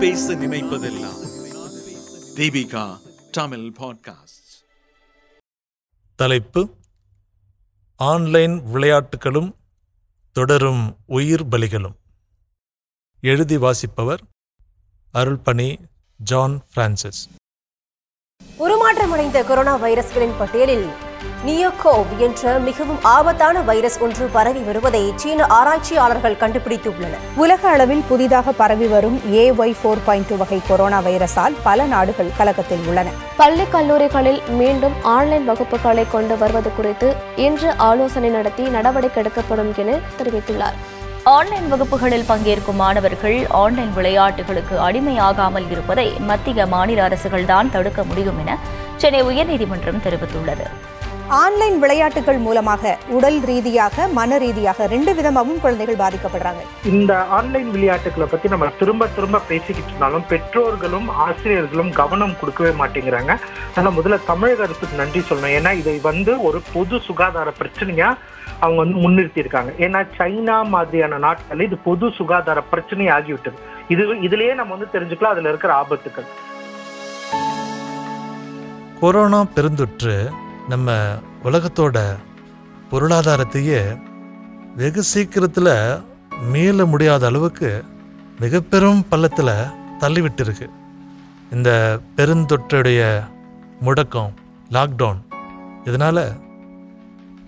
பேச நினைப்பதெல்லாம். தீபிகா தமிழ் பாட்காஸ்ட் தலைப்பு ஆன்லைன் விளையாட்டுகளும் தொடரும் உயிர் பலிகளும். எழுதி வாசிப்பவர் அருள்பணி ஜான் பிரான்சிஸ். உருமாற்றமடைந்த கொரோனா வைரஸ்களின் பட்டியலில் நியோகோவ் என்ற மிகவும் ஆபத்தான வைரஸ் ஒன்று பரவி வருவதை சீன ஆராய்ச்சியாளர்கள் கண்டுபிடித்துள்ளனர். உலக அளவில் புதிதாக பரவி வரும் A Y four point two வகை கொரோனா வைரஸால் பல நாடுகள் கலக்கத்தில் உள்ளன. பள்ளி கல்லூரிகளில் மீண்டும் ஆன்லைன் வகுப்புகளை கொண்டு வருவது குறித்து இன்று ஆலோசனை நடத்தி நடவடிக்கை எடுக்கப்படும் என தெரிவித்துள்ளார். ஆன்லைன் வகுப்புகளில் பங்கேற்கும் மாணவர்கள் ஆன்லைன் விளையாட்டுகளுக்கு அடிமையாகாமல் இருப்பதை மத்திய மாநில அரசுகள்தான் தடுக்க முடியும் என சென்னை உயர்நீதிமன்றம் தெரிவித்துள்ளது. ஆன்லைன் விளையாட்டுகள் மூலமாக உடல் ரீதியாக மன ரீதியாக ரெண்டு விதமாகவும் குழந்தைகள் பாதிக்கப்படுறாங்க. இந்த ஆன்லைன் விளையாட்டுகளை பத்தி நம்ம திரும்ப திரும்ப பேசிக்கிட்டு இருந்தாலும் பெற்றோர்களும் ஆசிரியர்களும் கவனம் கொடுக்கவே மாட்டேங்கிறாங்க. அதனால முதல்ல தமிழக அரசுக்கு நன்றி சொல்லணும். ஏன்னா இதை வந்து ஒரு பொது சுகாதார பிரச்சனையா அவங்க வந்து முன்னிறுத்தி இருக்காங்க ஏன்னா சைனா மாதிரியான நாட்களில் இது பொது சுகாதார பிரச்சனை ஆகிவிட்டது. இது இதுலயே நம்ம வந்து தெரிஞ்சுக்கலாம். அதுல இருக்கிற ஆபத்துக்கள். கொரோனா பெருந்தொற்று நம்ம உலகத்தோட பொருளாதாரத்தையே வெகு சீக்கிரத்தில் மீள முடியாத அளவுக்கு மிக பெரும் பள்ளத்தில் தள்ளிவிட்டிருக்கு. இந்த பெருந்தொற்றுடைய முடக்கம் லாக்டவுன் இதனால்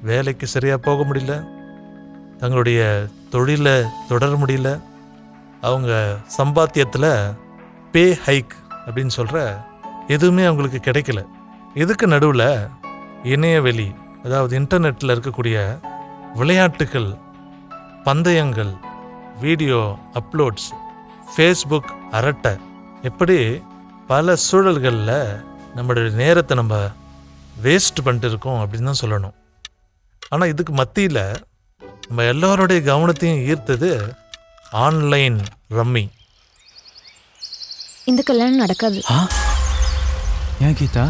வேலைக்கு சரியாக போக முடியல தங்களுடைய தொழிலை தொடர முடியல அவங்க சம்பாத்தியத்தில் பே ஹைக் அப்படின்னு சொல்கிற எதுவுமே அவங்களுக்கு கிடைக்கல. இதுக்கு நடுவில் இணையவெளி அதாவது இன்டர்நெட்டில் இருக்கக்கூடிய விளையாட்டுகள் பந்தயங்கள் வீடியோ அப்லோட்ஸ் ஃபேஸ்புக் அரட்டை எப்படி பல சூழல்களில் நம்மளுடைய நேரத்தை நம்ம வேஸ்ட் பண்ணிட்டு இருக்கோம் அப்படின்னு தான் சொல்லணும். ஆனால் இதுக்கு மத்தியில் நம்ம எல்லாருடைய கவனத்தையும் ஈர்த்தது ஆன்லைன் ரம்மி இந்த கல்யாணம் நடக்காது. ஆ? ஏன் கீதா?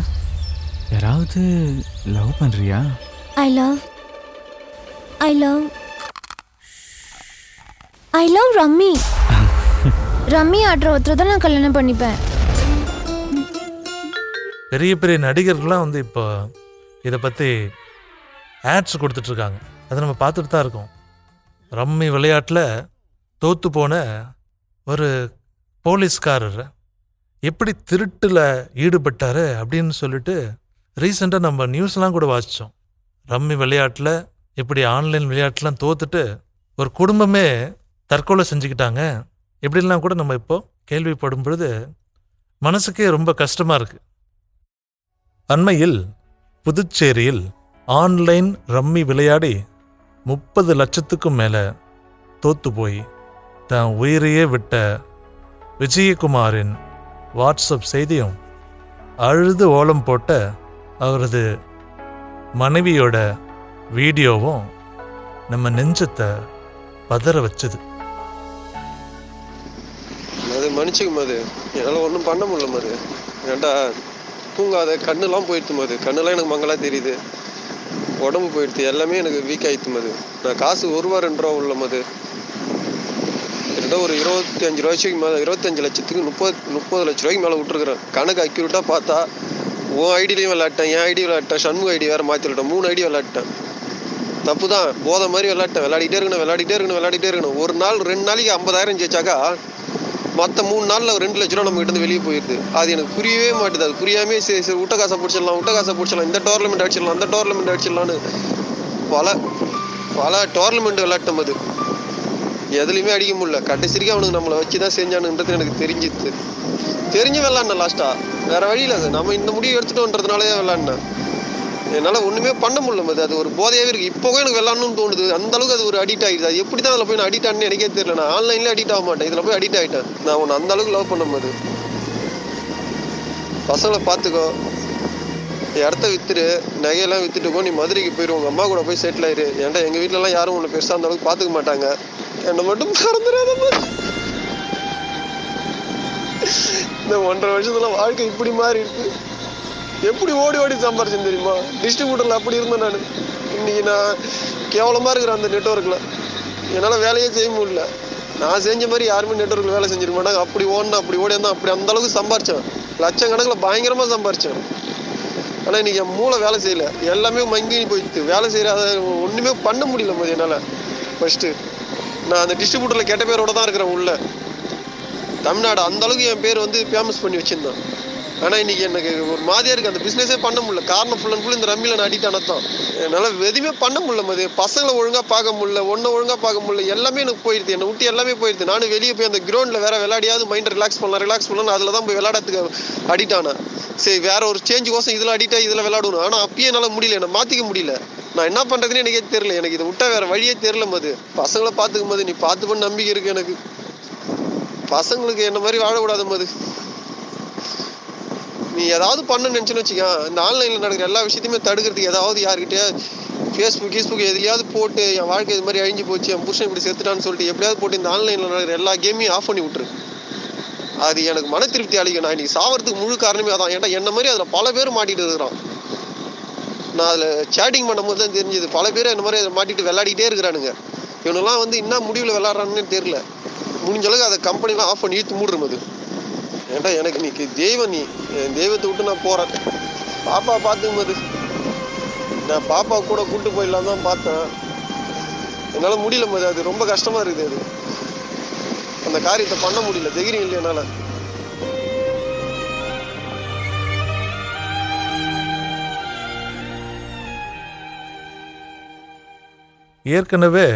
யாராவது லவ் பண்றியா? I love I love I love rummy. Rummy ஆடுற ஒருத்தர் தான் நான் கல்யாணம் பண்ணிப்பேன். பெரிய பெரிய நடிகர்கள்லாம் வந்து இப்போ இதை பற்றி ஆட்ஸ் கொடுத்துட்ருக்காங்க. அதை நம்ம பார்த்துட்டு தான் இருக்கோம். ரம்மி விளையாட்டில் தோத்து போன ஒரு போலீஸ்காரர் எப்படி திருட்டில் ஈடுபட்டார் அப்படின்னு சொல்லிட்டு ரீசெண்டாக நம்ம நியூஸ்லாம் கூட வாசித்தோம் ரம்மி விளையாட்டில் இப்படி ஆன்லைன் விளையாட்டுலாம் தோத்துட்டு ஒரு குடும்பமே தற்கொலை செஞ்சுக்கிட்டாங்க. இப்படிலாம் கூட நம்ம இப்போது கேள்விப்படும் பொழுது மனசுக்கே ரொம்ப கஷ்டமாக இருக்குது அண்மையில் புதுச்சேரியில் ஆன்லைன் ரம்மி விளையாடி முப்பது லட்சத்துக்கும் மேலே தோத்து போய் தன் உயிரையே விட்ட விஜயகுமாரின் வாட்ஸ்அப் செய்தியும் அழுது ஓலம் போட்ட அவரது மனைவியோட வீடியோவும் நம்ம நெஞ்சத்தை பதற வச்சது. அது மன்னிச்சுக்க மது. என்னால் ஒன்றும் பண்ண முடியல மது. ஏண்டா தூங்காத கண்ணுலாம் போயிடுத்து மது. கண்ணுலாம் எனக்கு மங்களாக தெரியுது. உடம்பு போயிடுது எல்லாமே எனக்கு வீக் ஆயிடுத்து மது. நான் காசு ஒரு ரூபா ரெண்டு ரூபா உள்ள மது. கிட்டத்தட்ட ஒரு இருபத்தி அஞ்சு ரூபாய்க்கு மேலே இருபத்தஞ்சு லட்சத்துக்கு முப்பது முப்பது லட்ச ரூபாய்க்கு மேலே விட்டுருக்குறேன். கணக்கு அக்யூரேட்டாக பார்த்தா உன் ஐடியிலையும் விளையாட்டேன் என் ஐடி விளையாட்டேன் சண்முக ஐடி வேறு மாற்றிவிட்டேன் மூணு ஐடி விளையாட்டேன். தப்பு தான் போத மாதிரி விளையாட்டேன் விளையாடிட்டே இருக்கணும் விளையாடிட்டே இருக்கணும் விளையாடிட்டே இருக்கணும். ஒரு நாள் ரெண்டு நாளைக்கு ஐம்பதாயிரம் ஜெயிச்சாக்கா மற்ற மூணு நாளில் ரெண்டு லட்ச ரூபா நம்மகிட்ட இருந்து வெளியே போயிடுது அது எனக்கு புரியவே மாட்டுது அது புரியாமே சரி சரி விட்ட காசை பிடிச்சிடலாம் விட்ட காசை பிடிச்சிடலாம் இந்த டோர்னமெண்ட் அடிச்சிடலாம் அந்த டோர்னமெண்ட் அடிச்சிடலான்னு பல பல டோர்னமெண்ட் விளையாட்டம் அது. எதுலையுமே அடிக்க முடியல. கடைசிக்கு அவனுக்கு நம்மளை வச்சு தான் செஞ்சானுன்றது எனக்கு தெரிஞ்சிது. தெரிஞ்சு விளாட்னேன் லாஸ்ட்டாக வேற வழியில் அது. நம்ம இந்த முடிவு எடுத்துட்டோன்றதுனாலே விளாட்னேன். என்னால் ஒன்றுமே பண்ண முடியல அது அது ஒரு போதையாகவே இருக்குது இப்போவும் எனக்கு விளாட்ணும்னு தோணுது. அந்த அளவுக்கு அது ஒரு அடிக்ட் ஆகிடுது அது எப்படி தான் அதில் போய் நான் அடிக்ட் ஆனேன்னு எனக்கே தெரியல. நான் ஆன்லைன்லேயே அடிக்ட் ஆக மாட்டேன். இதில் போய் அடிக்ட் ஆகிட்டேன் நான் உன்னை அந்த அளவுக்கு லவ் பண்ணும்போது பசங்களை பார்த்துக்கோ. இடத்த வித்துட்டு நகையெல்லாம் விற்றுட்டுக்கோ நீ மதுரைக்கு போயிரு. உங்கள் அம்மா கூட போய் செட்டில் ஆயிரு. ஏன்டா எங்கள் வீட்டிலலாம் யாரும் உன்னை பெருசாக அந்த அளவுக்கு பார்த்துக்க மாட்டாங்க. என்னை மட்டும் மறந்துடாதம்மா இந்த ஒன்றரை வருஷத்துல வாழ்க்கை இப்படி மாறி இருக்கு. எப்படி ஓடி ஓடி சம்பாரிச்சேன் தெரியுமா? டிஸ்ட்ரிபியூட்டர்ல அப்படி இருந்தேன் நான். இன்னைக்கு நான் கேவலமா இருக்கிறேன் அந்த நெட்ஒர்க்ல என்னால வேலையே செய்ய முடியல. நான் செஞ்ச மாதிரி யாருமே நெட்ஒர்க்கில் வேலை செஞ்சிருக்க மாட்டாங்க. அப்படி ஓடணும் அப்படி ஓடி இருந்தால் அப்படி அந்த அளவுக்கு சம்பாரிச்சேன். லட்சக்கணக்கில் பயங்கரமாக சம்பாரிச்சேன். ஆனால் இன்னைக்கு என் மூளை வேலை செய்யல. எல்லாமே மங்கி போயிடுச்சு. வேலை செய்யற அதை ஒன்றுமே பண்ண முடியல போது என்னால். ஃபஸ்ட்டு நான் அந்த டிஸ்ட்ரிபியூட்டரில் கெட்ட பேரோட தான் இருக்கிறேன் உள்ள. தமிழ்நாடு அந்த அளவுக்கு என் பேர் வந்து ஃபேமஸ் பண்ணி வச்சுருந்தான். ஆனால் இன்னைக்கு எனக்கு ஒரு மாதிரியா இருக்கு. அந்த பிஸ்னஸே பண்ண முடியல. காரணம் ஃபுல் அண்ட் ஃபுல் இந்த ரம்மியில் நான் அடிக்ட் அனத்தான் என்னால் எதுவுமே பண்ண முடியல மது. பசங்களை ஒழுங்காக பார்க்க முடியல ஒன்றை ஒழுங்காக பார்க்க முடியல. எல்லாமே எனக்கு போயிடுது என்னை விட்டு எல்லாமே போயிடுது நானும் வெளியே போய் அந்த கிரவுண்டில் வேற விளையாடியாவது மைண்ட் ரிலாக்ஸ் பண்ணலாம் ரிலாக்ஸ் பண்ணலாம் அதில் தான் போய் விளையாடத்துக்கு அடிக்ட் ஆனேன். சரி வேற ஒரு சேஞ்ச் கோசம் இதில் அடிக்ட் ஆகி இதில் விளையாடணும். ஆனால் அப்பயே என்னால் முடியல. என்னை மாற்றிக்க முடியல. நான் என்ன பண்ணுறதுன்னு எனக்கே தெரியல. எனக்கு இதை விட்டா வேற வழியே தெரியல மது. பசங்களை பார்த்துக்கும் போது நீ பார்த்துப்பன்னு நம்பிக்கை இருக்கு எனக்கு. பசங்களுக்கு என்ன மாதிரி வாழக்கூடாது மது. நீ ஏதாவது பண்ண நினச்சுன்னு வச்சுக்க. இந்த ஆன்லைனில் நடக்கிற எல்லா விஷயத்தையுமே தடுக்கிறதுக்கு ஏதாவது யார்கிட்டயா ஃபேஸ்புக் கீஸ்புக் எதுலையாவது போட்டு என் வாழ்க்கை இது மாதிரி அழிஞ்சு போச்சு என் புருஷன் இப்படி செத்துட்டான்னு சொல்லிட்டு எப்படியாவது போட்டு இந்த ஆன்லைனில் நடக்கிற எல்லா கேமையும் ஆஃப் பண்ணி விட்டுரு. அது எனக்கு மன திருப்தி அளிக்கும். நான் இன்னைக்கு சாவறதுக்கு முழு காரணமே அதான். ஏன்டா என்ன மாதிரி அதில் பல பேர் மாட்டிகிட்டு இருக்கிறான். நான் அதில் சேட்டிங் பண்ணும்போது தான் தெரிஞ்சது. பல பேர் என்ன மாதிரி அதை மாட்டிட்டு விளையாடிட்டே இருக்கிறானுங்க. இவனெல்லாம் வந்து என்ன முடிவில் விளையாடுறான்னு தெரியல. முடிஞ்ச அளவுக்கு அதை கம்பெனிலாம் ஆஃப் பண்ணி இழுத்து மூடுறோம் அது. ஏன்டா எனக்கு நீ தெய்வம் நீ. என் தெய்வத்தை விட்டு நான் போகிறேன் பாப்பா பார்த்துக்கும்போது நான் பாப்பா கூட கூட்டு போயிடலாம் தான் பார்த்தேன். என்னால் முடியல போது அது ரொம்ப கஷ்டமாக இருக்குது அது. அந்த காரியத்தை பண்ண முடியல. தைரியம் இல்லை என்னால்? ஏற்கனவே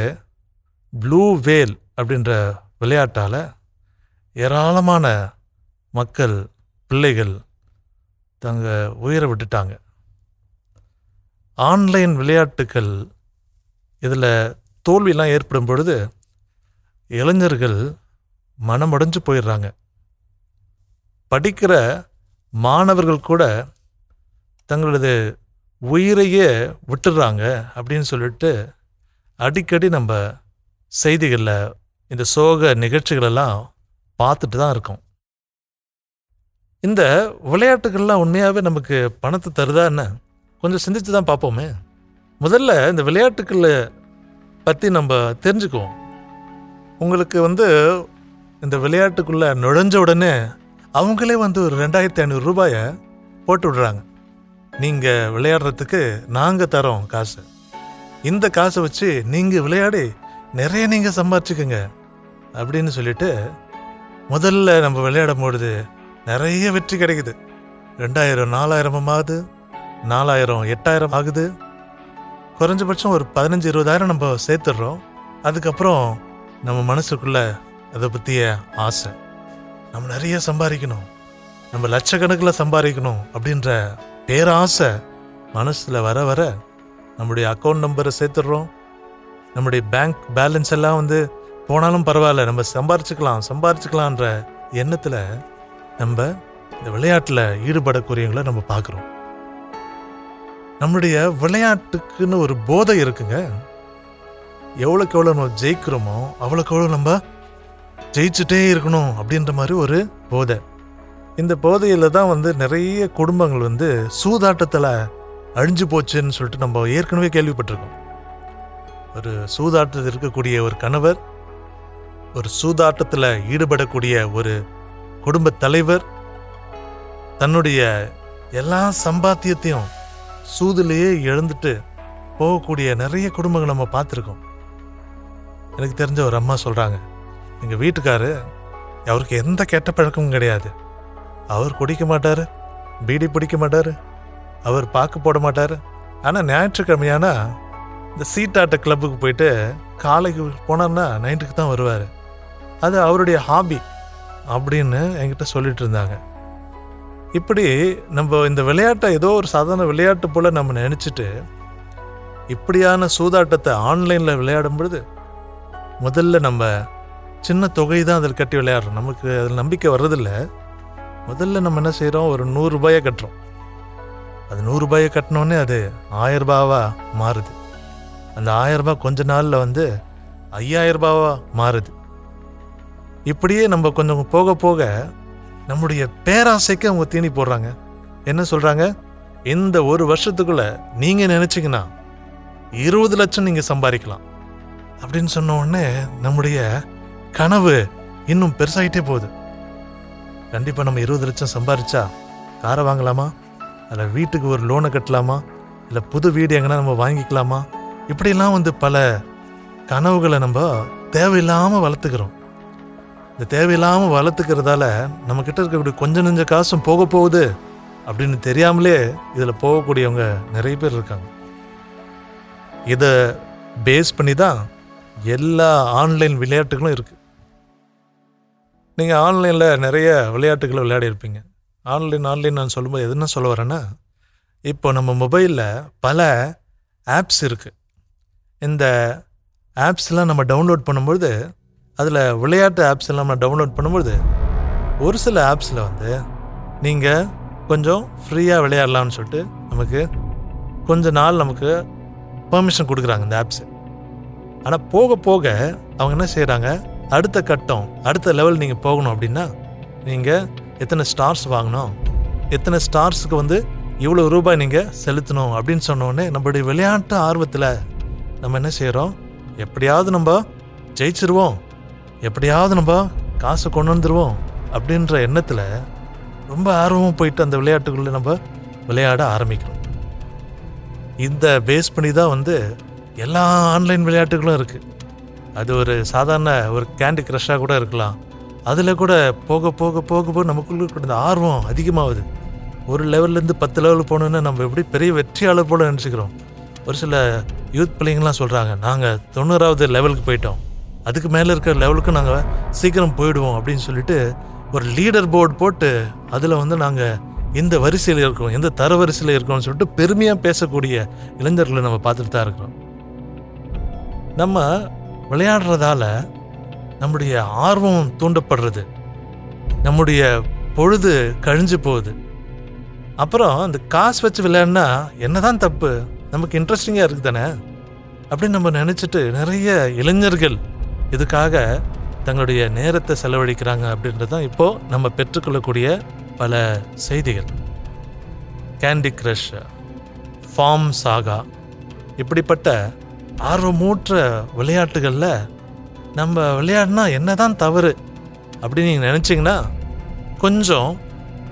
ப்ளூ வேல் அப்படின்ற விளையாட்டால் ஏராளமான மக்கள் பிள்ளைகள் தங்க உயிரை விட்டுட்டாங்க. ஆன்லைன் விளையாட்டுக்கள் இதில் தோல்வியெல்லாம் ஏற்படும் பொழுது இளைஞர்கள் மனமடைஞ்சு போயிடுறாங்க. படிக்கிற மாணவர்கள் கூட தங்களது உயிரையே விட்டுடுறாங்க அப்படின்னு சொல்லிட்டு அடிக்கடி நம்ம செய்திகளில் இந்த சோக நிகழ்ச்சிகளெல்லாம் பார்த்துட்டு தான் இருக்கோம். இந்த விளையாட்டுகள்லாம் உண்மையாகவே நமக்கு பணத்தை தருதா என்ன? கொஞ்சம் சிந்திச்சு தான் பார்ப்போமே. முதல்ல இந்த விளையாட்டுக்களை பற்றி நம்ம தெரிஞ்சுக்குவோம். உங்களுக்கு வந்து இந்த விளையாட்டுக்குள்ளே நுழைஞ்ச உடனே அவங்களே வந்து ஒரு ரெண்டாயிரத்தி ஐநூறு ரூபாயை போட்டு விடுறாங்க. நீங்கள் விளையாடுறதுக்கு நாங்கள் தரோம் காசு. இந்த காசை வச்சு நீங்கள் விளையாடி நிறைய நீங்கள் சம்பாதிச்சுக்குங்க அப்படின்னு சொல்லிட்டு முதல்ல நம்ம விளையாடும் பொழுது நிறைய வெற்றி கிடைக்குது. ரெண்டாயிரம் நாலாயிரமும் ஆகுது. நாலாயிரம் எட்டாயிரம் ஆகுது. குறைஞ்சபட்சம் ஒரு பதினஞ்சு இருபதாயிரம் நம்ம சேர்த்துடுறோம். அதுக்கப்புறம் நம்ம மனசுக்குள்ள அதை பற்றிய ஆசை. நம்ம நிறைய சம்பாதிக்கணும். நம்ம லட்சக்கணக்கில் சம்பாதிக்கணும் அப்படின்ற பேராசை மனசில் வர வர நம்முடைய அக்கௌண்ட் நம்பரை சேர்த்துடுறோம். நம்முடைய பேங்க் பேலன்ஸ் எல்லாம் வந்து போனாலும் பரவாயில்ல நம்ம சம்பாரிச்சுக்கலாம் சம்பாரிச்சுக்கலான்ற எண்ணத்தில் நம்ம இந்த விளையாட்டில் ஈடுபடக்கூடியவங்களை நம்ம பார்க்குறோம். நம்முடைய விளையாட்டுக்குன்னு ஒரு போதை இருக்குங்க. எவ்வளோக்கு எவ்வளோ நம்ம ஜெயிக்கிறோமோ அவ்வளோக்கு எவ்வளோ நம்ம ஜெயிச்சுட்டே இருக்கணும் அப்படின்ற மாதிரி ஒரு போதை. இந்த போதையில் தான் வந்து நிறைய குடும்பங்கள் வந்து சூதாட்டத்தில் அழிஞ்சு போச்சுன்னு சொல்லிட்டு நம்ம ஏற்கனவே கேள்விப்பட்டிருக்கோம். ஒரு சூதாட்டத்தில் இருக்கக்கூடிய ஒரு கணவர் ஒரு சூதாட்டத்தில் ஈடுபடக்கூடிய ஒரு குடும்ப தலைவர் தன்னுடைய எல்லா சம்பாத்தியத்தையும் சூதுலேயே இழந்துட்டு போகக்கூடிய நிறைய குடும்பங்கள் நம்ம பார்த்துருக்கோம். எனக்கு தெரிஞ்ச ஒரு அம்மா சொல்கிறாங்க எங்கள் வீட்டுக்காரு அவருக்கு எந்த கெட்ட பழக்கமும் கிடையாது. அவர் குடிக்க மாட்டார் பீடி பிடிக்க மாட்டார் அவர் பாக்கு போட மாட்டார். ஆனால் ஞாயிற்றுக்கிழமையானா இந்த சீட்டாட்ட கிளப்புக்கு போயிட்டு காலைக்கு போனார்னா நைட்டுக்கு தான் வருவார். அது அவருடைய ஹாபி அப்படின்னு என்கிட்ட சொல்லிட்டு இருந்தாங்க. இப்படி நம்ம இந்த விளையாட்டை ஏதோ ஒரு சாதாரண விளையாட்டு போல் நம்ம நினச்சிட்டு இப்படியான சூதாட்டத்தை ஆன்லைனில் விளையாடும் பொழுது முதல்ல நம்ம சின்ன தொகை தான் அதில் கட்டி விளையாடுறோம். நமக்கு அதில் நம்பிக்கை வர்றதில்ல. முதல்ல நம்ம என்ன செய்கிறோம் ஒரு நூறுரூபாயை கட்டுறோம். அது நூறுரூபாயை கட்டினோன்னே அது ஆயரூபாவாக மாறுது. அந்த ஆயிரம் ரூபாய் கொஞ்ச நாளில் வந்து ஐயாயிரம் மாறுது. இப்படியே நம்ம கொஞ்சம் போக போக நம்முடைய பேராசைக்கு அவங்க தீனி போடுறாங்க. என்ன சொல்கிறாங்க இந்த ஒரு வருஷத்துக்குள்ள நீங்கள் நினச்சிங்கன்னா இருபது லட்சம் நீங்கள் சம்பாதிக்கலாம். அப்படின்னு சொன்ன உடனே நம்முடைய கனவு இன்னும் பெருசாயிட்டே போகுது. கண்டிப்பாக நம்ம இருபது லட்சம் சம்பாரிச்சா காரை வாங்கலாமா? இல்லை வீட்டுக்கு ஒரு லோனை கட்டலாமா? இல்லை புது வீடு எங்கன்னா நம்ம வாங்கிக்கலாமா? இப்படிலாம் வந்து பல கனவுகளை நம்ம தேவையில்லாமல் வளர்த்துக்கிறோம். இந்த தேவையில்லாமல் வளர்த்துக்கிறதால நம்ம கிட்ட இருக்கக்கூடிய கொஞ்ச நெஞ்ச காசும் போக போகுது அப்படின்னு தெரியாமலே இதில் போகக்கூடியவங்க நிறைய பேர் இருக்காங்க. இதை பேஸ் பண்ணி தான் எல்லா ஆன்லைன் விளையாட்டுகளும் இருக்குது நீங்கள் ஆன்லைனில் நிறைய விளையாட்டுகளை விளையாடிருப்பீங்க ஆன்லைன் ஆன்லைன் நான் சொல்லும்போது எது என்ன சொல்ல வரேன்னா இப்போ நம்ம மொபைலில் பல ஆப்ஸ் இருக்குது இந்த ஆப்ஸ்லாம் நம்ம டவுன்லோட் பண்ணும்பொழுது அதில் விளையாட்டு ஆப்ஸ் எல்லாம் நான் டவுன்லோட் பண்ணும்போது ஒரு சில ஆப்ஸில் வந்து நீங்கள் கொஞ்சம் ஃப்ரீயாக விளையாடலாம்னு சொல்லிட்டு நமக்கு கொஞ்ச நாள் நமக்கு பெர்மிஷன் கொடுக்குறாங்க இந்த ஆப்ஸு ஆனால் போக போக அவங்க என்ன செய்கிறாங்க அடுத்த கட்டம் அடுத்த லெவல் நீங்கள் போகணும் அப்படின்னா நீங்கள் எத்தனை ஸ்டார்ஸ் வாங்கணும் எத்தனை ஸ்டார்ஸுக்கு வந்து இவ்வளோ ரூபாய் நீங்கள் செலுத்தணும் அப்படின்னு சொன்னோடனே நம்மளுடைய விளையாட்டு ஆர்வத்தில் நம்ம என்ன செய்கிறோம் எப்படியாவது நம்ம ஜெயிச்சிருவோம். எப்படியாவது நம்ம காசை கொண்டு வந்துடுவோம் அப்படின்ற எண்ணத்தில் ரொம்ப ஆர்வமாக போயிட்டு அந்த விளையாட்டுக்குள்ளே நம்ம விளையாட ஆரம்பிக்கிறோம். இந்த பேஸ் பண்ணி தான் வந்து எல்லா ஆன்லைன் விளையாட்டுகளும் இருக்குது அது ஒரு சாதாரண ஒரு கேண்டி க்ரஷ்ஷாக கூட இருக்கலாம். அதில் கூட போக போக போக போக நமக்குள்ள இருக்கிற இந்த ஆர்வம் அதிகமாகுது. ஒரு லெவல்லேருந்து பத்து லெவல் போகணுன்னா நம்ம எப்படி பெரிய வெற்றியாளர் போல நினச்சிக்கிறோம். ஒரு சில யூத் பிள்ளைங்களாம் சொல்கிறாங்க நாங்கள் தொண்ணூறாவது லெவலுக்கு போயிட்டோம். அதுக்கு மேலே இருக்கிற லெவலுக்கு நாங்கள் சீக்கிரம் போயிடுவோம் அப்படின்னு சொல்லிட்டு ஒரு லீடர் போர்டு போட்டு அதில் வந்து நாங்கள் இந்த வரிசையில் இருக்கோம் எந்த தர வரிசையில் இருக்கோம்னு சொல்லிட்டு பெருமையாக பேசக்கூடிய இளைஞர்களை நம்ம பார்த்துட்டு தான் இருக்கிறோம். நம்ம விளையாடுறதால நம்முடைய ஆர்வம் தூண்டப்படுறது நம்முடைய பொழுது கழிஞ்சு போகுது. அப்புறம் இந்த காசு வச்சு விளையாடினா என்னதான் தப்பு நமக்கு இன்ட்ரெஸ்டிங்காக இருக்குது தானே அப்படின்னு நம்ம நினச்சிட்டு நிறைய இளைஞர்கள் இதுக்காக தங்களுடைய நேரத்தை செலவழிக்கிறாங்க அப்படின்றது தான் இப்போது நம்ம பெற்றுக்கொள்ளக்கூடிய பல செய்திகள். கேண்டி க்ரஷ் ஃபார்ம் சாகா இப்படிப்பட்ட ஆர்வமூற்ற விளையாட்டுகளில் நம்ம விளையாடினா என்னதான் தவறு அப்படின்னு நீங்கள் நினச்சிங்கன்னா கொஞ்சம்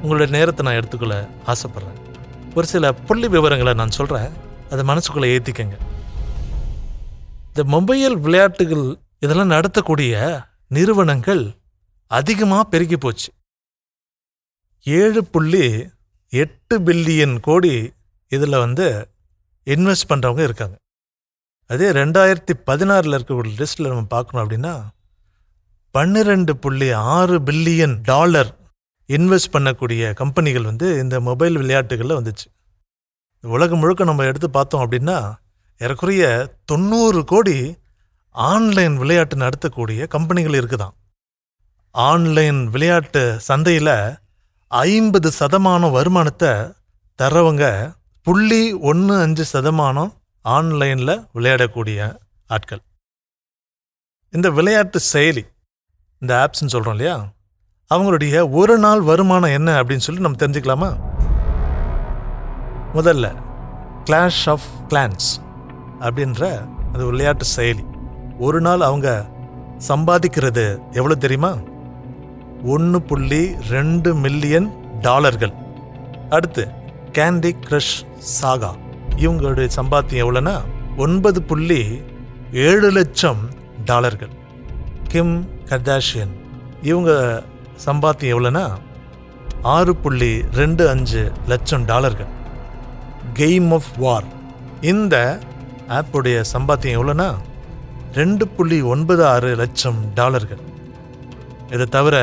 உங்களோட நேரத்தை நான் எடுத்துக்கொள்ள ஆசைப்பட்றேன். ஒரு சில புள்ளி விவரங்களை நான் சொல்கிறேன் அதை மனசுக்குள்ளே ஏற்றிக்கங்க இந்த மொபைல் விளையாட்டுகள் இதெல்லாம் நடத்தக்கூடிய நிறுவனங்கள் அதிகமாக பெருகி போச்சு. ஏழு புள்ளி எட்டு பில்லியன் கோடி இதில் வந்து இன்வெஸ்ட் பண்ணுறவங்க இருக்காங்க. அதே ரெண்டாயிரத்தி பதினாறில் இருக்கக்கூடிய லிஸ்ட்டில் நம்ம பார்க்கணும் அப்படின்னா பன்னிரெண்டு புள்ளி ஆறு பில்லியன் டாலர் இன்வெஸ்ட் பண்ணக்கூடிய கம்பெனிகள் வந்து இந்த மொபைல் விளையாட்டுகளில் வந்துச்சு. உலகம் முழுக்க நம்ம எடுத்து பார்த்தோம் அப்படின்னா ஏறக்குறைய தொண்ணூறு கோடி ஆன்லைன் விளையாட்டு நடத்தக்கூடிய கம்பெனிகள் இருக்குதாம் ஆன்லைன் விளையாட்டு சந்தையில் ஐம்பது சதமானம் வருமானத்தை தர்றவங்க புள்ளி ஒன்று அஞ்சு சதமானம் ஆன்லைனில் விளையாடக்கூடிய ஆட்கள். இந்த விளையாட்டு செயலி இந்த ஆப்ஸ்ன்னு சொல்கிறோம் இல்லையா? அவங்களுடைய ஒரு நாள் வருமானம் என்ன அப்படின்னு சொல்லி நம்ம தெரிஞ்சுக்கலாமா? முதல்ல கிளாஷ் ஆஃப் கிளான்ஸ் அப்படின்ற அது விளையாட்டு செயலி. ஒரு நாள் அவங்க சம்பாதிக்கிறது எவ்வளோ தெரியுமா? ஒன்று புள்ளி ரெண்டு மில்லியன் டாலர்கள். அடுத்து கேண்டி கிரஷ் சாகா இவங்களுடைய சம்பாத்தியம் எவ்வளோன்னா ஒன்பது புள்ளி ஏழு லட்சம் டாலர்கள். கிம் கர்தாஷியன் இவங்க சம்பாத்தியம் எவ்வளோன்னா ஆறு புள்ளி ரெண்டு அஞ்சு லட்சம் டாலர்கள். கெய்ம் ஆஃப் வார் இந்த ஆப்புடைய சம்பாத்தியம் எவ்வளோன்னா ரெண்டு புள்ளி ஒன்பது ஆறு லட்சம் டாலர்கள். இதை தவிர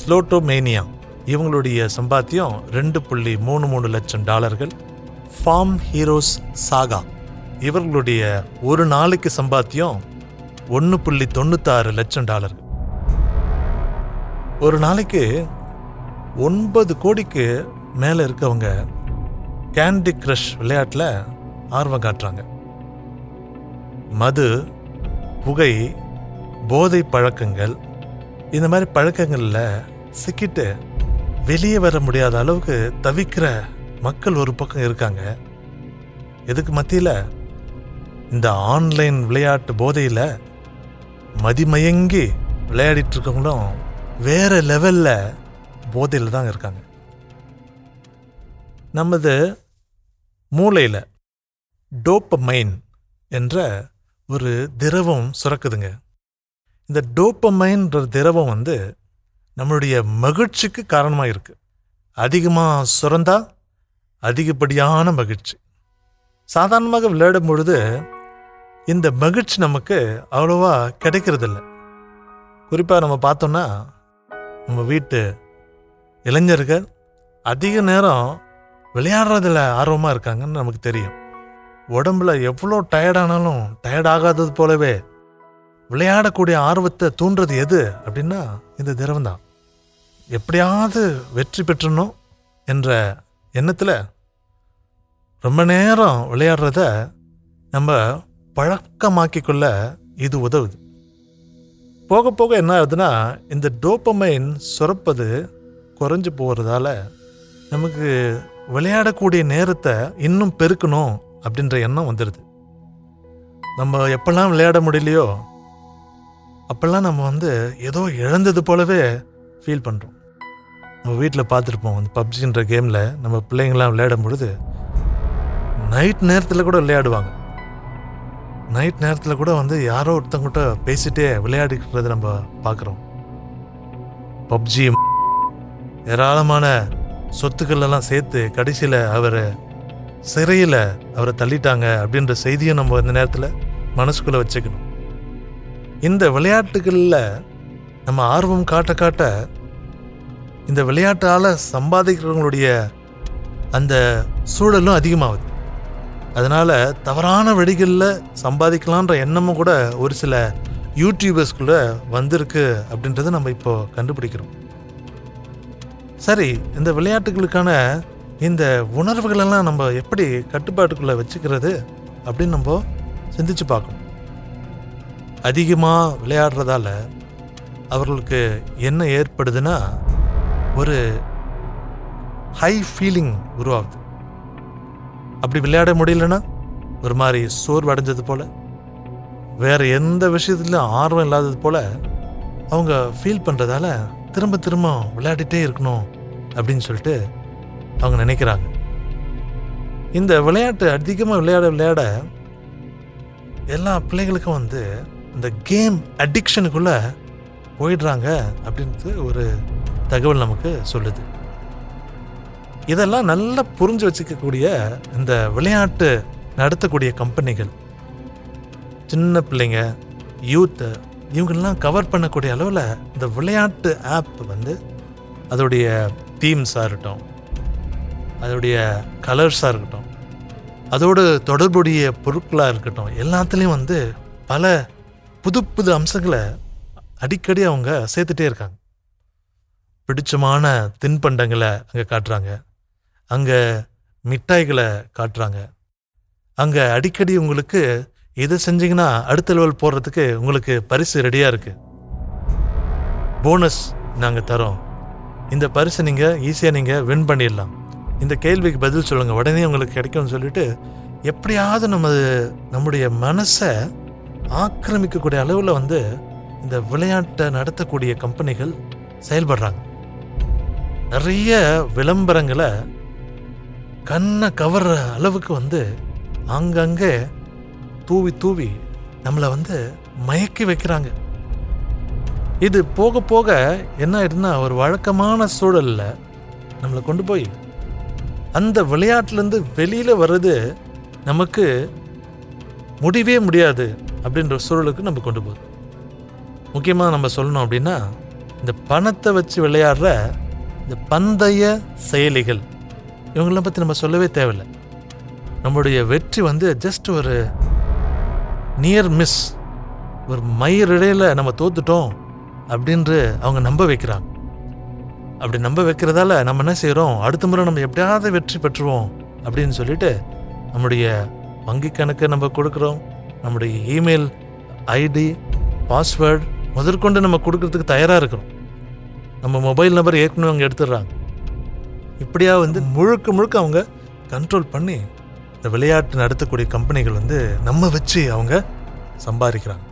ஸ்லோட்டோமேனியா இவங்களுடைய சம்பாத்தியம் ரெண்டு புள்ளி மூணு மூணு லட்சம் டாலர்கள். ஃபார்ம் ஹீரோஸ் சாகா இவர்களுடைய ஒரு நாளைக்கு சம்பாத்தியம் ஒன்று புள்ளி தொண்ணூத்தாறு லட்சம் டாலர்கள். ஒரு நாளைக்கு ஒன்பது கோடிக்கு மேலே இருக்கவங்க கேண்டி க்ரஷ் விளையாட்டில் ஆர்வம் காட்டுறாங்க. மது புகை போதை பழக்கங்கள் இந்த மாதிரி பழக்கங்களில் சிக்கிட்டு வெளியே வர முடியாத அளவுக்கு தவிக்கிற மக்கள் ஒரு பக்கம் இருக்காங்க. இதுக்கு மத்தியில்? இந்த ஆன்லைன் விளையாட்டு போதையில் மதிமயங்கி விளையாடிட்டு இருக்கவங்களும் வேற லெவலில் போதையில் தான் இருக்காங்க. நமது மூளையில் டோப்பமைன் என்ற ஒரு திரவம் சுரக்குதுங்க. இந்த டோப்பமைன்ற திரவம் வந்து நம்மளுடைய மகிழ்ச்சிக்கு காரணமாக இருக்குது அதிகமாக சுரந்தா அதிகப்படியான மகிழ்ச்சி. சாதாரணமாக விளையாடும் பொழுது இந்த மகிழ்ச்சி நமக்கு அவ்வளோவா கிடைக்கிறதில்ல. குறிப்பாக நம்ம பார்த்தோம்னா நம்ம வீட்டு இளைஞர்கள் அதிக நேரம் விளையாடுறதில் ஆர்வமாக இருக்காங்கன்னு நமக்கு தெரியும். உடம்புல எவ்வளோ டயர்டானாலும் டயர்ட் ஆகாதது போலவே விளையாடக்கூடிய ஆர்வத்தை தூண்டுறது எது அப்படின்னா இந்த திரவம் தான். எப்படியாவது வெற்றி பெற்றணும் என்ற எண்ணத்தில் ரொம்ப நேரம் விளையாடுறத நம்ம பழக்கமாக்கிக்கொள்ள இது உதவுது. போக போக என்ன ஆகுதுன்னா இந்த டோப்பமைன் சுரப்பது குறைஞ்சு போகிறதால நமக்கு விளையாடக்கூடிய நேரத்தை இன்னும் பெருக்கணும் அப்படின்ற எண்ணம் வந்துடுது நம்ம எப்பெல்லாம் விளையாட முடியலையோ அப்பெல்லாம் நம்ம வந்து ஏதோ இழந்தது போலவே ஃபீல் பண்ணுறோம் நம்ம வீட்டில் பார்த்துருப்போம் அந்த பப்ஜின்ற கேமில் நம்ம பிள்ளைங்களாம் விளையாடும் பொழுது நைட் நேரத்தில் கூட விளையாடுவாங்க. நைட் நேரத்தில் கூட வந்து யாரோ ஒருத்தங்கிட்ட பேசிட்டே விளையாடிக்கிறது நம்ம பார்க்குறோம். பப்ஜி ஏராளமான சொத்துக்கள் எல்லாம் சேர்த்து கடைசியில் அவரை சிறையில் அவரை தள்ளிட்டாங்க அப்படின்ற செய்தியை நம்ம இந்த நேரத்தில் மனசுக்குள்ளே வச்சுக்கணும். இந்த விளையாட்டுகளில் நம்ம ஆர்வம் காட்ட காட்ட இந்த விளையாட்டால் சம்பாதிக்கிறவங்களுடைய அந்த சூழலும் அதிகமாகுது. அதனால் தவறான வழிகளில் சம்பாதிக்கலான்ற எண்ணமும் கூட ஒரு சில யூடியூபர்ஸ்குள்ளே வந்திருக்கு அப்படின்றத நம்ம இப்போது கண்டுபிடிக்கிறோம். சரி இந்த விளையாட்டுகளுக்கான இந்த உணர்வுகளெல்லாம் நம்ம எப்படி கட்டுப்பாட்டுக்குள்ளே வச்சுக்கிறது அப்படின்னு நம்ம சிந்திச்சு பார்க்கணும். அதிகமாக விளையாடுறதால அவர்களுக்கு என்ன ஏற்படுதுன்னா ஒரு ஹை ஃபீலிங் உருவாகுது. அப்படி விளையாட முடியலன்னா ஒரு மாதிரி சோர்வு அடைஞ்சது போல் வேறு எந்த விஷயத்துலையும் ஆர்வம் இல்லாதது போல் அவங்க ஃபீல் பண்ணுறதால திரும்ப திரும்ப விளையாடிட்டே இருக்கணும் அப்படின்னு சொல்லிட்டு அவங்க நினைக்கிறாங்க. இந்த விளையாட்டு அதிகமாக விளையாட விளையாட எல்லா பிள்ளைகளுக்கும் வந்து இந்த கேம் அடிக்ஷனுக்குள்ளே போயிடுறாங்க அப்படின்றது ஒரு தகவல் நமக்கு சொல்லுது. இதெல்லாம் நல்லா புரிஞ்சு வச்சுக்கக்கூடிய இந்த விளையாட்டு நடத்தக்கூடிய கம்பெனிகள். சின்ன பிள்ளைங்க யூத்து இவங்கெல்லாம் கவர் பண்ணக்கூடிய அளவில் இந்த விளையாட்டு ஆப் வந்து அதோடைய தீம்ஸாக இருக்கட்டும் அதோடைய கலர்ஸாக இருக்கட்டும். அதோடு தொடர்புடைய பொருட்களாக இருக்கட்டும் எல்லாத்துலேயும் வந்து பல புது புது அம்சங்களை அடிக்கடி அவங்க சேர்த்துட்டே இருக்காங்க. பிடிச்சமான தின்பண்டங்களை அங்கே காட்டுறாங்க. அங்கே மிட்டாய்களை காட்டுறாங்க. அங்கே அடிக்கடி உங்களுக்கு இதை செஞ்சிங்கன்னா அடுத்த லெவல் போடுறதுக்கு உங்களுக்கு பரிசு ரெடியாக இருக்குது போனஸ் நாங்கள் தரோம். இந்த பரிசை நீங்கள் ஈஸியாக நீங்கள் வின் பண்ணிடலாம். இந்த கேள்விக்கு பதில் சொல்லுங்கள் உடனே உங்களுக்கு கிடைக்கும்னு சொல்லிட்டு எப்படியாவது நம்ம நம்முடைய மனசை ஆக்கிரமிக்கக்கூடிய அளவில் வந்து இந்த விளையாட்டை நடத்தக்கூடிய கம்பெனிகள் செயல்படுறாங்க. நிறைய விளம்பரங்களை கண்ணை கவர்ற அளவுக்கு வந்து அங்கங்கே தூவி தூவி நம்மளை வந்து மயக்கி வைக்கிறாங்க. இது போக போக என்ன ஆயிடுதுன்னா ஒரு வழக்கமான சூழல்ல நம்மளை கொண்டு போய் அந்த விளையாட்டுலேருந்து வெளியில் வர்றது நமக்கு முடியவே முடியாது அப்படின்ற சூழலுக்கு நம்ம கொண்டு போகுது. முக்கியமாக நம்ம சொல்லணும் அப்படின்னா இந்த பணத்தை வச்சு விளையாடுற இந்த பந்தய செயலிகள் இவங்களாம் பற்றி நம்ம சொல்லவே தேவையில்லை. நம்மளுடைய வெற்றி வந்து ஜஸ்ட் ஒரு நியர் மிஸ் ஒரு மயிரிடையில் நம்ம தோத்துட்டோம் அப்படின்று அவங்க நம்ப வைக்கிறாங்க. அப்படி நம்ப வைக்கிறதால நம்ம என்ன செய்கிறோம் அடுத்த முறை நம்ம எப்படியாவது வெற்றி பெற்றுவோம் அப்படின்னு சொல்லிட்டு நம்முடைய வங்கி கணக்கை நம்ம கொடுக்குறோம். நம்முடைய இமெயில் ஐடி பாஸ்வேர்டு முதற்கொண்டு நம்ம கொடுக்கறதுக்கு தயாராக இருக்கிறோம். நம்ம மொபைல் நம்பர் ஏற்கனவே அவங்க எடுத்துடுறாங்க. இப்படியா வந்து முழுக்க முழுக்க அவங்க கண்ட்ரோல் பண்ணி இந்த விளையாட்டு நடத்தக்கூடிய கம்பெனிகள் வந்து நம்ம வச்சு அவங்க சம்பாதிக்கிறாங்க.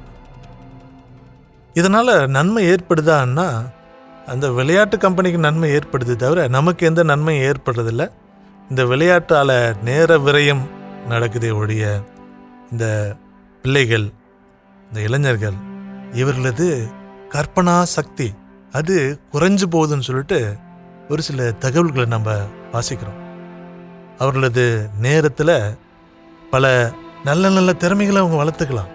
இதனால் நன்மை ஏற்படுதான்னா அந்த விளையாட்டு கம்பெனிக்கு நன்மை ஏற்படுது தவிர நமக்கு எந்த நன்மையும் ஏற்படுறதில்ல. இந்த விளையாட்டால் நேர விரயம் நடக்குதே ஒழிய இந்த பிள்ளைகள் இந்த இளைஞர்கள் இவர்களது கற்பனா சக்தி அது குறைஞ்சு போகுதுன்னு சொல்லிட்டு ஒரு சில தகவல்களை நம்ம வாசிக்கிறோம். அவர்களது நேரத்தில் பல நல்ல நல்ல திறமைகளை அவங்க வளர்த்துக்கலாம்.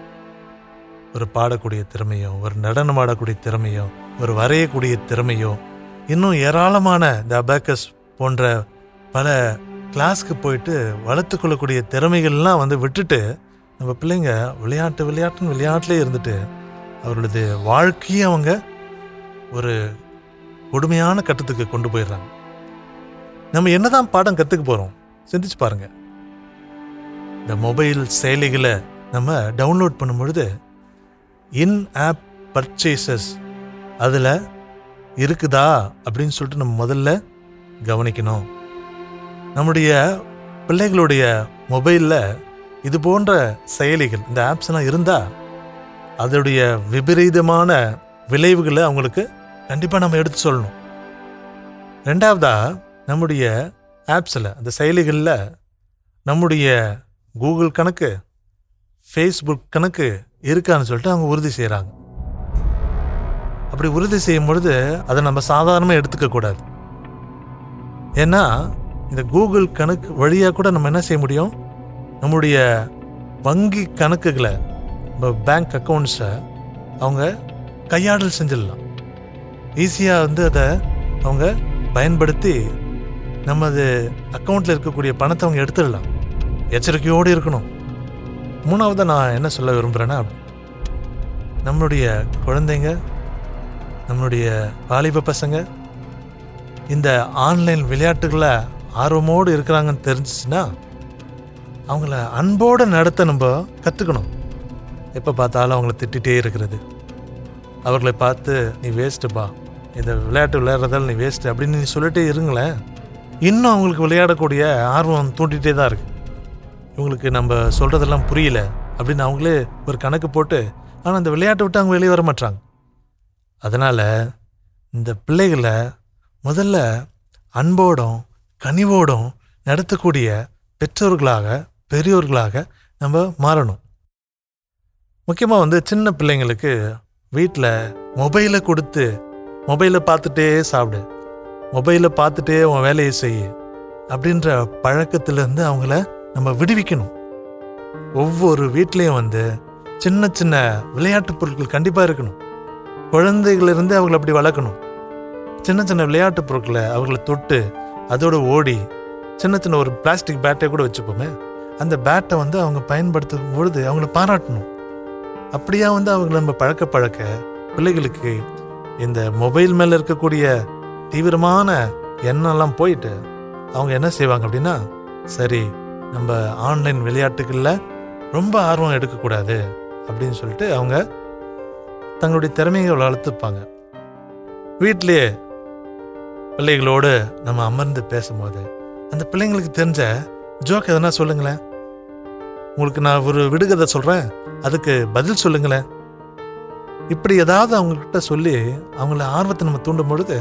ஒரு பாடக்கூடிய திறமையோ ஒரு நடனம் ஆடக்கூடிய திறமையோ ஒரு வரையக்கூடிய திறமையோ இன்னும் ஏராளமான த அபேக்கஸ் போன்ற பல கிளாஸ்க்கு போயிட்டு வளர்த்துக்கொள்ளக்கூடிய திறமைகள்லாம் வந்து விட்டுட்டு நம்ம பிள்ளைங்க விளையாட்டு விளையாட்டுன்னு விளையாட்டுலேயே இருந்துட்டு அவர்களது வாழ்க்கையை அவங்க ஒரு கொடுமையான கட்டத்துக்கு கொண்டு போயிடுறாங்க. நம்ம என்னதான் பாடம் கற்றுக்க போகிறோம் சிந்திச்சு பாருங்க. இந்த மொபைல் செயலிகளை நம்ம டவுன்லோட் பண்ணும் பொழுது இன் ஆப் பர்ச்சேசஸ் அதில் இருக்குதா அப்படின்னு சொல்லிட்டு நம்ம முதல்ல கவனிக்கணும். நம்முடைய பிள்ளைகளுடைய மொபைலில் இது போன்ற செயலிகள் இந்த ஆப்ஸ்லாம் இருந்தால் அதோடைய விபரீதமான விளைவுகளை அவங்களுக்கு கண்டிப்பாக நம்ம எடுத்து சொல்லணும். ரெண்டாவதாக நம்முடைய ஆப்ஸில் அந்த செயலிகளில் நம்முடைய கூகுள் கணக்கு ஃபேஸ்புக் கணக்கு இருக்கான்னு சொல்லிட்டு அவங்க உறுதி செய்கிறாங்க அப்படி உறுதி செய்யும் பொழுது அதை நம்ம சாதாரணமாக எடுத்துக்க கூடாது. ஏன்னா இந்த கூகுள் கணக்கு வழியாக கூட நம்ம என்ன செய்ய முடியும்? நம்முடைய வங்கி கணக்குகளை பேங்க் அக்கௌண்ட்ஸை அவங்க கையாடல் செஞ்சிடலாம். ஈஸியாக வந்து அதை அவங்க பயன்படுத்தி நமது அக்கௌண்ட்டில் இருக்கக்கூடிய பணத்தை அவங்க எடுத்துடலாம். எச்சரிக்கையோடு இருக்கணும். மூணாவது நான் என்ன சொல்ல விரும்புகிறேன்னா நம்மளுடைய குழந்தைங்க நம்மளுடைய வாலிப பசங்க இந்த ஆன்லைன் விளையாட்டுகளை ஆர்வமோடு இருக்கிறாங்கன்னு தெரிஞ்சிச்சுன்னா அவங்கள அன்போடு நடத்த நம்ம கற்றுக்கணும் எப்போ பார்த்தாலும் அவங்கள திட்டிகிட்டே இருக்கிறது. அவர்களை பார்த்து நீ வேஸ்ட்டுப்பா இந்த விளையாட்டு விளையாடுறதால நீ வேஸ்ட்டு அப்படின்னு நீ சொல்லிட்டே இருங்களேன். இன்னும் அவங்களுக்கு விளையாடக்கூடிய ஆர்வம் தூண்டிகிட்டே தான் இருக்குது இவங்களுக்கு நம்ம சொல்கிறதெல்லாம் புரியல அப்படின்னு அவங்களே ஒரு கணக்கு போட்டு ஆனால் அந்த விளையாட்டை விட்டு அவங்க வெளியே வர மாட்டாங்க அதனால் இந்த பிள்ளைகளை முதல்ல அன்போடும் கனிவோடும் நடத்தக்கூடிய பெற்றோர்களாக பெரியோர்களாக நம்ம மாறணும். முக்கியமாக வந்து சின்ன பிள்ளைங்களுக்கு வீட்டில் மொபைலை கொடுத்து மொபைலை பார்த்துட்டே சாப்பிடு மொபைலை பார்த்துட்டே உன் வேலையை செய் அப்படின்ற பழக்கத்திலேருந்து அவங்கள நம்ம விடுவிக்கணும். ஒவ்வொரு வீட்லேயும் வந்து சின்ன சின்ன விளையாட்டு பொருட்கள் கண்டிப்பாக இருக்கணும். குழந்தைகளிருந்து அவங்கள அப்படி வளர்க்கணும். சின்ன சின்ன விளையாட்டு பொருட்களை அவங்கள தொட்டு அதோடு ஓடி சின்ன சின்ன ஒரு பிளாஸ்டிக் பேட்டை கூட வச்சுப்போமே. அந்த பேட்டை வந்து அவங்க பயன்படுத்தும் பொழுது அவங்கள பாராட்டணும். அப்படியா வந்து அவங்கள நம்ம பழக்க பழக்க பிள்ளைகளுக்கு இந்த மொபைல் மேலே இருக்கக்கூடிய தீவிரமான எண்ணம்லாம் போயிட்டு அவங்க என்ன செய்வாங்க அப்படின்னா சரி நம்ம ஆன்லைன் விளையாட்டுகளில் ரொம்ப ஆர்வம் எடுக்கக்கூடாது அப்படின்னு சொல்லிட்டு அவங்க தங்களுடைய திறமைகளை வளர்த்துப்பாங்க. வீட்டிலேயே பிள்ளைகளோடு நம்ம அமர்ந்து பேசும்போது அந்த பிள்ளைங்களுக்கு தெரிஞ்ச ஜோக் எதனா சொல்லுங்களேன்? உங்களுக்கு நான் ஒரு விடுகதை சொல்கிறேன் அதுக்கு பதில் சொல்லுங்களேன். இப்படி ஏதாவது அவங்கக்கிட்ட சொல்லி அவங்கள ஆர்வத்தை நம்ம தூண்டும் பொழுது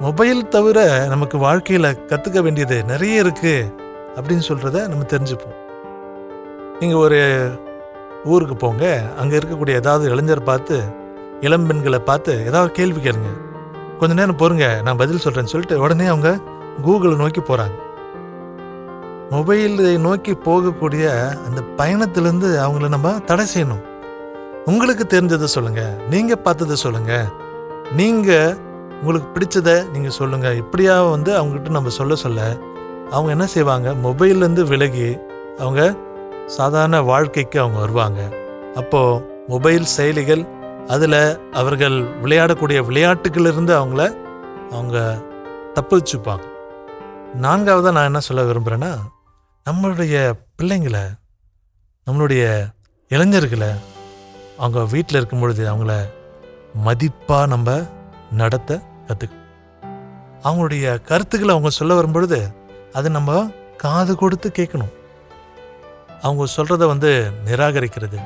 மொபைல் தவிர நமக்கு வாழ்க்கையில் கற்றுக்க வேண்டியது நிறைய இருக்குது அப்படின்னு சொல்கிறத நம்ம தெரிஞ்சுப்போம். நீங்கள் ஒரு ஊருக்கு போங்க அங்கே இருக்கக்கூடிய ஏதாவது இளைஞர் பார்த்து இளம்பெண்களை பார்த்து ஏதாவது கேள்வி கேளுங்க. கொஞ்ச நேரம் பொறுங்க நான் பதில் சொல்கிறேன்னு சொல்லிட்டு உடனே அவங்க கூகுளை நோக்கி போகிறாங்க மொபைலை நோக்கி போகக்கூடிய அந்த பயணத்திலேருந்து அவங்கள நம்ம தடை செய்யணும். உங்களுக்கு தெரிஞ்சதை சொல்லுங்கள் நீங்கள் பார்த்ததை சொல்லுங்கள் நீங்கள் உங்களுக்கு பிடிச்சதை நீங்கள் சொல்லுங்கள் இப்படியாக வந்து அவங்ககிட்ட நம்ம சொல்ல சொல்ல அவங்க என்ன செய்வாங்க? மொபைல்லேருந்து விலகி அவங்க சாதாரண வாழ்க்கைக்கு அவங்க வருவாங்க. அப்போ மொபைல் செயலிகள் அதில் அவர்கள் விளையாடக்கூடிய விளையாட்டுகளிலிருந்து அவங்கள அவங்க தப்பு வச்சுப்பாங்க நான்காவதாக நான் என்ன சொல்ல விரும்புகிறேன்னா நம்மளுடைய பிள்ளைங்களை நம்மளுடைய இளைஞர்களை அவங்க வீட்டில் இருக்கும் பொழுது அவங்கள மதிப்பாக நம்ம நடத்த கற்றுக்கணும் அவங்களுடைய கருத்துக்களை அவங்க சொல்ல வரும்பொழுது அது நம்ம காது கொடுத்து கேட்கணும். அவங்க சொல்கிறத வந்து நிராகரிக்கிறது.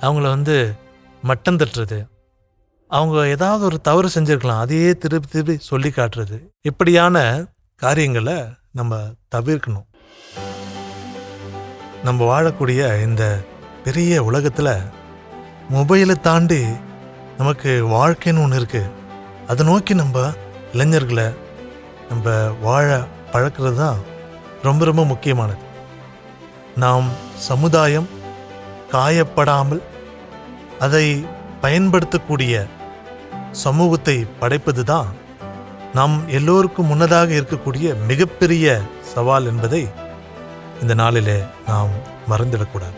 அவங்கள வந்து மட்டம் தட்டுறது. அவங்க ஏதாவது ஒரு தவறு செஞ்சிருக்கலாம். அதையே திருப்பி திருப்பி சொல்லி காட்டுறது. இப்படியான காரியங்களை நம்ம தவிர்க்கணும். நம்ம வாழக்கூடிய இந்த பெரிய உலகத்தில் மொபைலை தாண்டி நமக்கு வாழ்க்கைன்னு ஒன்று இருக்குது அதை நோக்கி நம்ம இளைஞர்களை நம்ம வாழ பழக்கிறது தான் ரொம்ப ரொம்ப முக்கியமானது. நாம் சமுதாயம் காயப்படாமல் அதை பயன்படுத்தக்கூடிய சமூகத்தை படைப்பது தான் நம் எல்லோருக்கும் முன்னதாக இருக்கக்கூடிய மிகப்பெரிய சவால் என்பதை இந்த நாளிலே நாம் மறந்துவிடக்கூடாது.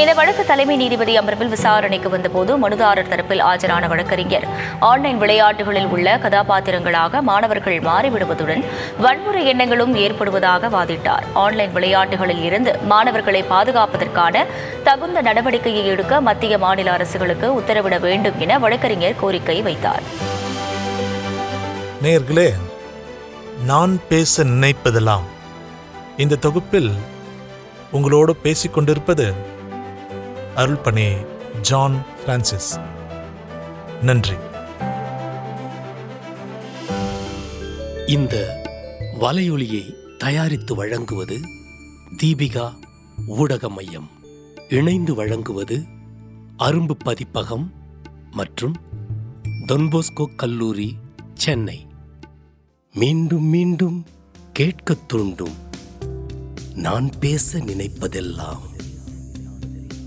இந்த வழக்கு தலைமை நீதிபதி அமர்வில் விசாரணைக்கு வந்தபோது மனுதாரர் தரப்பில் ஆஜரான வழக்கறிஞர். ஆன்லைன் விளையாட்டுகளில் உள்ள கதாபாத்திரங்களாக மாணவர்கள் மாறிவிடுவதுடன் வன்முறை எண்ணங்களும் ஏற்படுவதாக வாதிட்டார். ஆன்லைன் விளையாட்டுகளில் இருந்து மாணவர்களை பாதுகாப்பதற்கான தகுந்த நடவடிக்கையை எடுக்க மத்திய மாநில அரசுகளுக்கு உத்தரவிட வேண்டும் என வழக்கறிஞர் கோரிக்கை வைத்தார். நேர்களே நான் பேச நினைப்பதெல்லாம் இந்த தொகுப்பில் உங்களோடு பேசிக் அருள் அருள்பணி ஜான் பிரான்சிஸ் நன்றி. இந்த வலையொலியை தயாரித்து வழங்குவது தீபிகா ஊடக மையம் இணைந்து வழங்குவது அரும்பு பதிப்பகம் மற்றும் தொன்போஸ்கோ கல்லூரி சென்னை. மீண்டும் மீண்டும் கேட்கத் தூண்டும். நான் பேச நினைப்பதெல்லாம்